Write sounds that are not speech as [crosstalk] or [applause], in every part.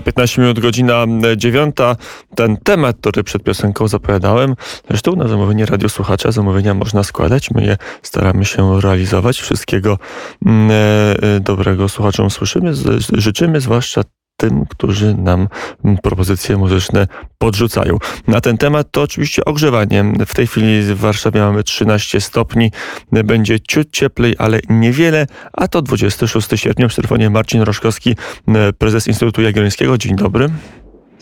15 minut, godzina 9. Ten temat, który przed piosenką zapowiadałem, zresztą na zamówienie radiosłuchacza zamówienia można składać. My je staramy się realizować. Wszystkiego mm, e, dobrego słuchaczom słyszymy, życzymy, zwłaszcza tym, którzy nam propozycje muzyczne podrzucają. Na ten temat to oczywiście ogrzewanie. W tej chwili w Warszawie mamy 13 stopni. Będzie ciut cieplej, ale niewiele, a to 26 sierpnia. W telefonie Marcin Roszkowski, prezes Instytutu Jagiellońskiego. Dzień dobry.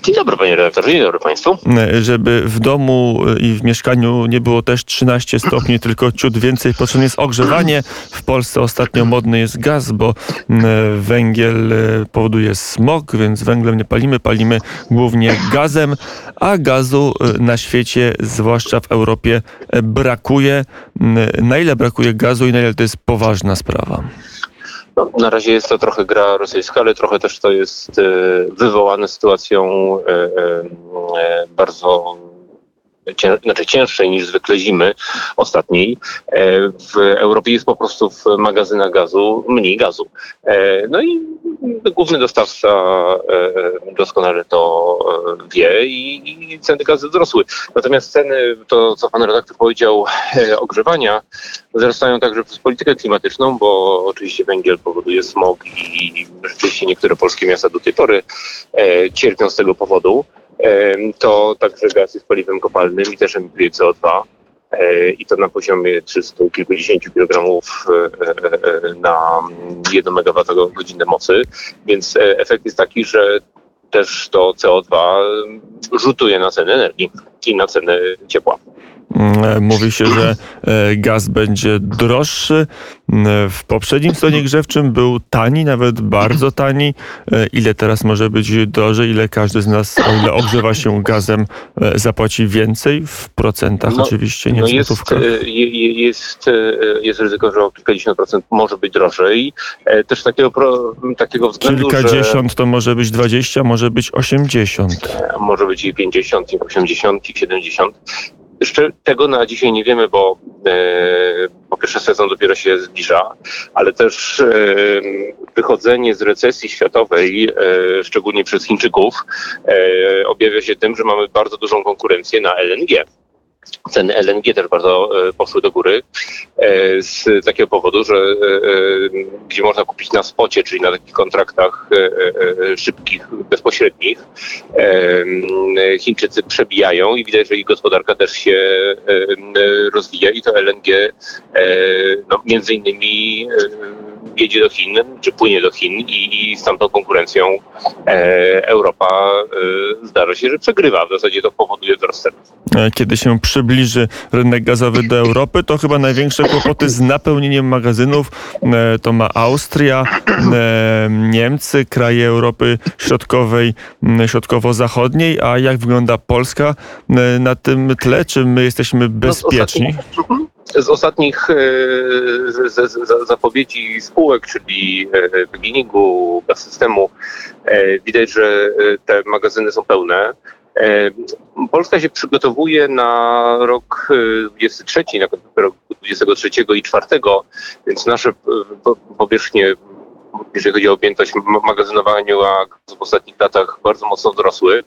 Dzień dobry panie redaktorze, dzień dobry państwu. Żeby w domu i w mieszkaniu nie było też 13 stopni, [clears throat] tylko ciut więcej, potrzebne jest ogrzewanie. W Polsce ostatnio modny jest gaz, bo węgiel e, powoduje smog, więc węglem nie palimy, palimy głównie gazem, a gazu e, na świecie, zwłaszcza w Europie, e, brakuje. Na ile brakuje gazu i na ile to jest poważna sprawa? No, na razie jest to trochę gra rosyjska, ale trochę też to jest e, wywołane sytuacją e, e, bardzo znaczy cięższej niż zwykle zimy ostatniej. W Europie jest po prostu w magazynach gazu mniej gazu. No i główny dostawca doskonale to wie i ceny gazu wzrosły. Natomiast ceny, to co pan redaktor powiedział, ogrzewania wzrastają także przez politykę klimatyczną, bo oczywiście węgiel powoduje smog i rzeczywiście niektóre polskie miasta do tej pory e, cierpią z tego powodu. E, to także gaz jest paliwem kopalnym i też emituje CO2 e, i to na poziomie 300 kilkudziesięciu kilogramów e, na 1 godzinę mocy, więc e, efekt jest taki, że też to CO2 rzutuje na ceny energii i na ceny ciepła. Mm, mówi się, że e, gaz będzie droższy. Mm, w poprzednim sezonie grzewczym był tani, nawet bardzo tani. E, ile teraz może być drożej? Ile każdy z nas, o ile ogrzewa się gazem, e, zapłaci więcej? W procentach no, oczywiście, nie no w jest, jest, jest ryzyko, że o kilkadziesiąt procent może być drożej. Też takiego, takiego względu, Kilkadziesiąt że... to może być dwadzieścia, może być osiemdziesiąt. Może być i pięćdziesiąt, i osiemdziesiąt, i siedemdziesiąt. Jeszcze tego na dzisiaj nie wiemy, bo e, po pierwsze sezon dopiero się zbliża, ale też e, wychodzenie z recesji światowej, e, szczególnie przez Chińczyków, e, objawia się tym, że mamy bardzo dużą konkurencję na LNG. Ceny LNG też bardzo e, poszły do góry e, z takiego powodu, że e, gdzie można kupić na spocie, czyli na takich kontraktach szybkich, bezpośrednich, Chińczycy przebijają i widać, że ich gospodarka też się rozwija i to LNG no, między innymi jedzie do Chin, czy płynie do Chin i, i z tamtą konkurencją e, Europa e, zdarza się, że przegrywa. W zasadzie to powoduje wzrost cen. Kiedy się przybliży rynek gazowy do Europy, to chyba największe kłopoty z napełnieniem magazynów e, to ma Austria, e, Niemcy, kraje Europy Środkowej, środkowo-zachodniej, a jak wygląda Polska e, na tym tle? Czy my jesteśmy no, bezpieczni? No, z ostatnich e, zapowiedzi spółek, czyli e, gaz systemu, e, widać, że te magazyny są pełne. Polska się przygotowuje na rok 23, na rok 23 i 4, więc nasze powierzchnie jeżeli chodzi o objętość magazynowaniu, a w ostatnich latach bardzo mocno wzrosły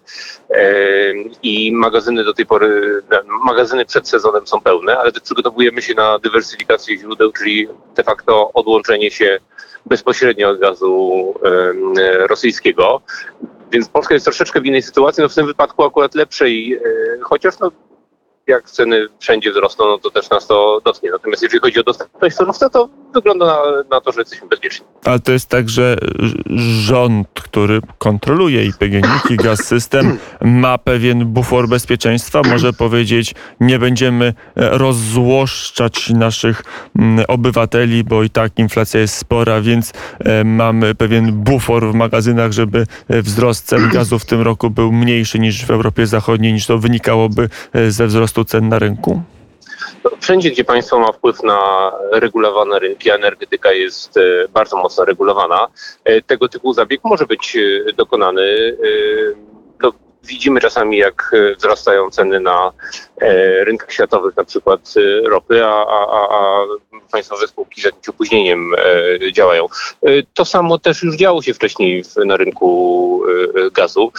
i magazyny do tej pory, magazyny przed sezonem są pełne, ale przygotowujemy się na dywersyfikację źródeł, czyli de facto odłączenie się bezpośrednio od gazu rosyjskiego. Więc Polska jest troszeczkę w innej sytuacji, no w tym wypadku akurat lepszej, e, chociaż no, jak ceny wszędzie wzrosną, no to też nas to dotknie. Natomiast jeżeli chodzi o dostępność surowca, to wygląda na, na, to, że jesteśmy bezpieczni. Ale to jest tak, że rząd, który kontroluje i PGNiG, i gaz system, ma pewien bufor bezpieczeństwa, może powiedzieć, nie będziemy e, rozzłoszczać naszych obywateli, bo i tak inflacja jest spora, więc e, mamy pewien bufor w magazynach, żeby e, wzrost cen gazu w tym roku był mniejszy niż w Europie Zachodniej, niż to wynikałoby ze wzrostu cen na rynku? Wszędzie, gdzie państwo ma wpływ na regulowane rynki, energetyka jest e, bardzo mocno regulowana, e, tego typu zabieg może być e, dokonany. No, widzimy czasami, jak wzrastają ceny na rynkach światowych, na przykład ropy, a, a, a państwowe spółki z jakimś opóźnieniem działają. To samo też już działo się wcześniej na rynku gazu,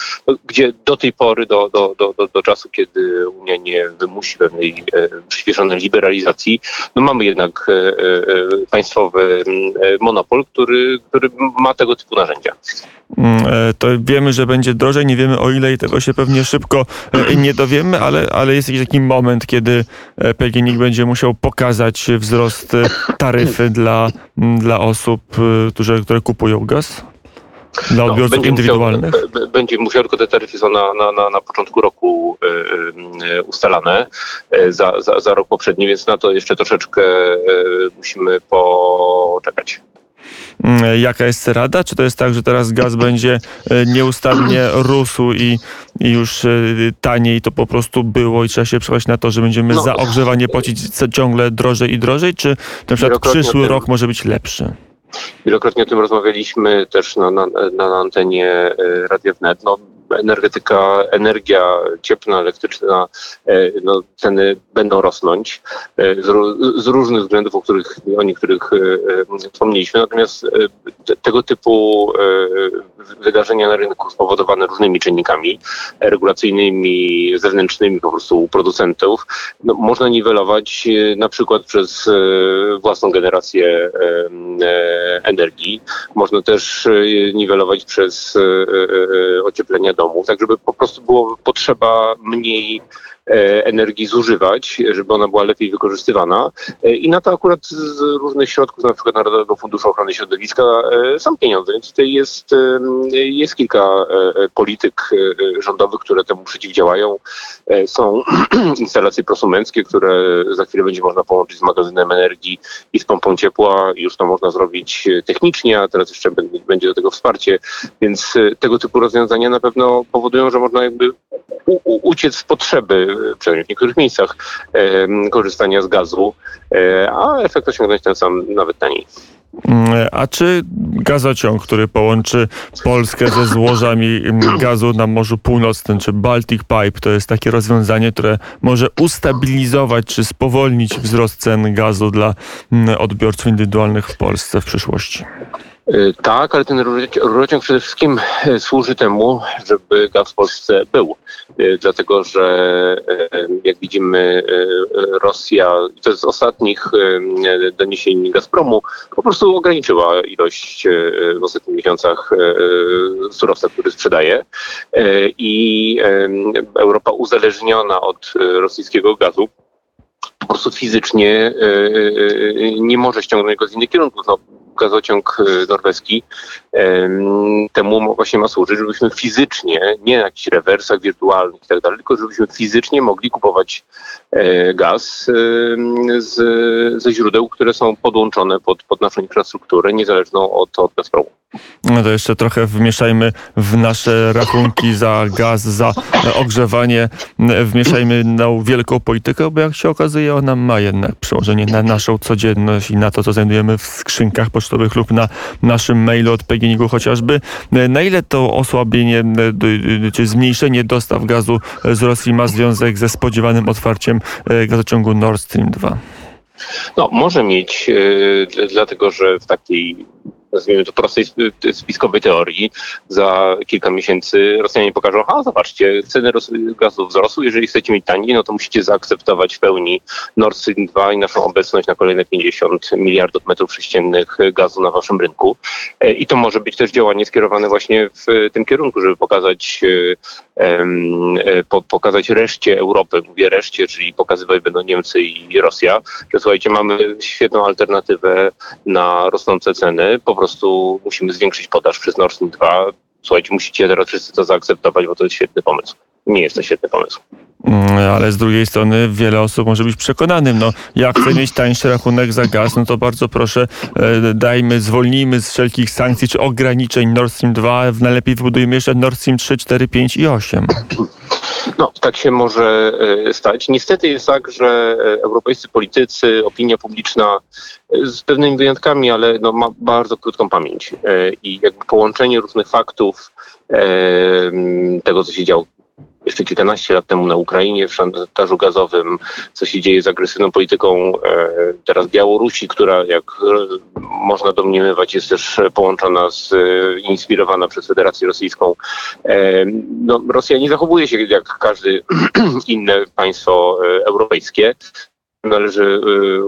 gdzie do tej pory, do, do, do, do czasu, kiedy Unia nie wymusi pewnej przyspieszonej liberalizacji, no mamy jednak państwowy monopol, który, który ma tego typu narzędzia. Mm, e, to wiemy, że będzie drożej, nie wiemy o ile i tego się pewnie szybko e, nie dowiemy, ale, ale jest jakiś taki moment, kiedy e, PGNiG będzie musiał pokazać wzrost taryfy dla, dla osób, które, które kupują gaz? Dla no, odbiorców no, indywidualnych? Musiał, będzie musiał, tylko te taryfy są na, na, na, na początku roku y, ustalane y, za, za, za rok poprzedni, więc na to jeszcze troszeczkę y, musimy poczekać. Mm, jaka jest rada? Czy to jest tak, że teraz gaz będzie e, nieustannie rósł i, i już e, taniej to po prostu było i trzeba się przekonać na to, że będziemy no. za ogrzewanie płacić ciągle drożej i drożej? Czy na przykład przyszły rok może być lepszy? Wielokrotnie o tym rozmawialiśmy też na, na, na antenie e, Radia Wnet. No, energetyka, energia cieplna, elektryczna, e, no, ceny będą rosnąć e, z, różnych względów, o których, o niektórych e, wspomnieliśmy. Natomiast tego typu wydarzenia na rynku spowodowane różnymi czynnikami regulacyjnymi, zewnętrznymi po prostu u producentów, no, można niwelować na przykład przez własną generację energii. Można też niwelować przez ocieplenie tak żeby po prostu było potrzeba mniej E, energii zużywać, żeby ona była lepiej wykorzystywana. E, I na to akurat z różnych środków, na przykład Narodowego Funduszu Ochrony Środowiska, e, są pieniądze. Więc tutaj jest, jest kilka polityk rządowych, które temu przeciwdziałają. Są [clears throat] instalacje prosumenckie, które za chwilę będzie można połączyć z magazynem energii i z pompą ciepła. Już to można zrobić technicznie, a teraz jeszcze będzie do tego wsparcie. Więc tego typu rozwiązania na pewno powodują, że można jakby uciec z potrzeby przynajmniej w niektórych miejscach, korzystania z gazu, e, a efekt osiągnąć ten sam, nawet taniej. Mm, a czy gazociąg, który połączy Polskę ze złożami mm, gazu na Morzu Północnym, czy Baltic Pipe, to jest takie rozwiązanie, które może ustabilizować czy spowolnić wzrost cen gazu dla mm, odbiorców indywidualnych w Polsce w przyszłości? E, tak, ale ten rurociąg przede wszystkim e, służy temu, żeby gaz w Polsce był. E, dlatego, że jak widzimy Rosja, to z ostatnich doniesień Gazpromu, po prostu ograniczyła ilość w ostatnich miesiącach surowca, który sprzedaje. I Europa uzależniona od rosyjskiego gazu po prostu fizycznie nie może ściągnąć go z innych kierunków. No, gazociąg e, norweski temu właśnie ma służyć, żebyśmy fizycznie, nie na jakichś rewersach wirtualnych i tak dalej, tylko żebyśmy fizycznie mogli kupować e, gaz z, ze źródeł, które są podłączone pod, pod naszą infrastrukturę, niezależną od, od Gazpromu. No to jeszcze trochę wmieszajmy w nasze rachunki za gaz, za ogrzewanie, wmieszajmy na wielką politykę, bo jak się okazuje, ona ma jednak przełożenie na naszą codzienność i na to, co znajdujemy w skrzynkach pocztowych lub na naszym mailu od PGNiG-u chociażby. Na ile to osłabienie czy zmniejszenie dostaw gazu z Rosji ma związek ze spodziewanym otwarciem e, gazociągu Nord Stream 2? No, może mieć, yy, dlatego że w takiej nazwijmy to prostej spiskowej teorii, za kilka miesięcy Rosjanie pokażą, a zobaczcie, ceny gazu wzrosły, jeżeli chcecie mieć taniej, no to musicie zaakceptować w pełni Nord Stream 2 i naszą obecność na kolejne 50 miliardów metrów sześciennych gazu na waszym rynku. E, I to może być też działanie skierowane właśnie w tym kierunku, żeby pokazać, e, e, pokazać reszcie Europy, mówię reszcie, czyli pokazywać będą Niemcy i Rosja, że słuchajcie, mamy świetną alternatywę na rosnące ceny, po prostu musimy zwiększyć podaż przez Nord Stream 2. Słuchajcie, musicie teraz wszyscy to zaakceptować, bo to jest świetny pomysł. Nie jest to świetny pomysł. Mm, ale z drugiej strony wiele osób może być przekonanym, no jak chcę mieć tańszy rachunek za gaz, no to bardzo proszę e, dajmy, zwolnijmy z wszelkich sankcji czy ograniczeń Nord Stream 2, najlepiej wybudujmy jeszcze Nord Stream 3, 4, 5 i 8. No, tak się może e, stać. Niestety jest tak, że e, europejscy politycy, opinia publiczna e, z pewnymi wyjątkami, ale no, ma bardzo krótką pamięć. I jakby połączenie różnych faktów tego, co się działo jeszcze kilkanaście lat temu na Ukrainie, w szantażu gazowym, co się dzieje z agresywną polityką teraz Białorusi, która jak można domniemywać jest też połączona z, inspirowana przez Federację Rosyjską. No, Rosja nie zachowuje się jak każdy [clears throat] inne państwo europejskie należy y,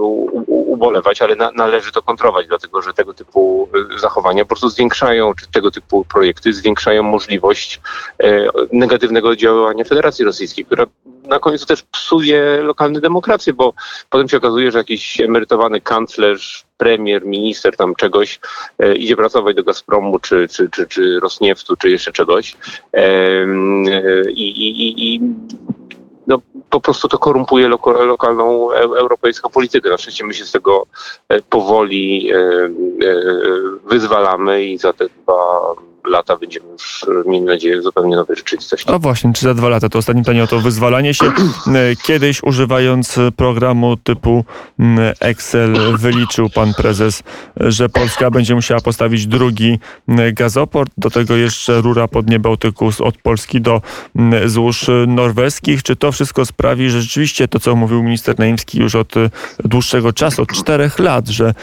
ubolewać, ale na, należy to kontrolować, dlatego że tego typu y, zachowania po prostu zwiększają, czy tego typu projekty zwiększają możliwość e, negatywnego działania Federacji Rosyjskiej, która na końcu też psuje lokalne demokracje, bo potem się okazuje, że jakiś emerytowany kanclerz, premier, minister tam czegoś e, idzie pracować do Gazpromu, czy, czy, czy, czy Rosnieftu, czy jeszcze czegoś. E, i, i, i po prostu to korumpuje loko, lokalną e, europejską politykę. Na szczęście my się z tego e, powoli e, wyzwalamy i za te dwa lata będziemy już, miejmy nadzieję, w zupełnie nowej rzeczywistości. A właśnie, czy za dwa lata? To ostatnie pytanie o to wyzwalanie się. [clears throat] Kiedyś używając programu typu Excel wyliczył pan prezes, że Polska będzie musiała postawić drugi gazoport, do tego jeszcze rura pod nie Bałtyku od Polski do złóż norweskich. Czy to wszystko sprawi, że rzeczywiście to, co mówił minister Naimski już od dłuższego czasu, od czterech lat, że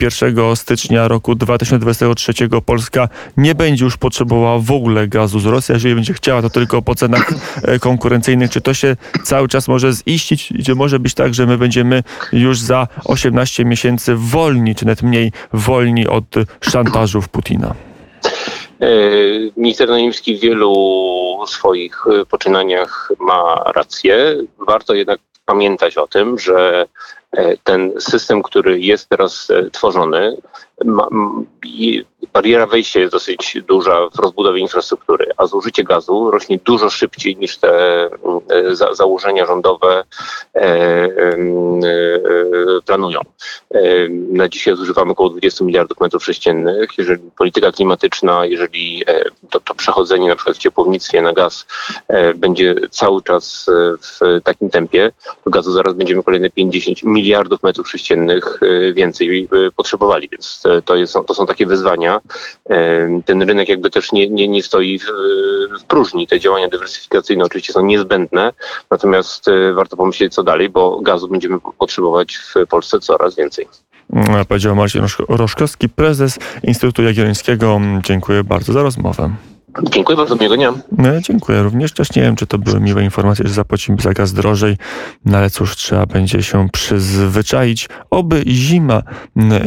1 stycznia roku 2023 Polska nie będzie już potrzebowała w ogóle gazu z Rosji, a jeżeli będzie chciała, to tylko po cenach e, konkurencyjnych. Czy to się cały czas może ziścić? Czy może być tak, że my będziemy już za 18 miesięcy wolni, czy nawet mniej wolni od szantażów Putina? E, minister Naimski w wielu swoich e, poczynaniach ma rację. Warto jednak pamiętać o tym, że ten system, który jest teraz tworzony, ma, bariera wejścia jest dosyć duża w rozbudowie infrastruktury, a zużycie gazu rośnie dużo szybciej niż te e, za, założenia rządowe e, e, planują. E, na dzisiaj zużywamy około 20 miliardów metrów sześciennych. Jeżeli polityka klimatyczna, jeżeli e, to, to przechodzenie na przykład w ciepłownictwie na gaz e, będzie cały czas w takim tempie, to gazu zaraz będziemy kolejne 50 miliardów metrów sześciennych więcej potrzebowali, więc to, jest, to są takie wyzwania. Ten rynek jakby też nie, nie, nie stoi w, w próżni. Te działania dywersyfikacyjne oczywiście są niezbędne, natomiast warto pomyśleć co dalej, bo gazu będziemy potrzebować w Polsce coraz więcej. Mm, powiedział Marcin Roszkowski, prezes Instytutu Jagiellońskiego. Dziękuję bardzo za rozmowę. Dziękuję bardzo, miłego dnia. No, dziękuję również. Też nie wiem, czy to były miłe informacje, że zapłacimy za gaz drożej, no ale cóż, trzeba będzie się przyzwyczaić. Oby zima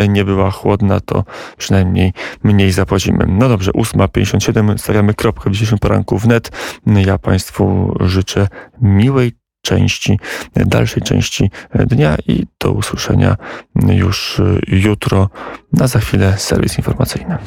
nie była chłodna, to przynajmniej mniej zapłacimy. No dobrze, 8.57, stawiamy kropkę w dzisiejszym poranku wnet. Ja Państwu życzę miłej części, dalszej części dnia i do usłyszenia już jutro, na za chwilę serwis informacyjny.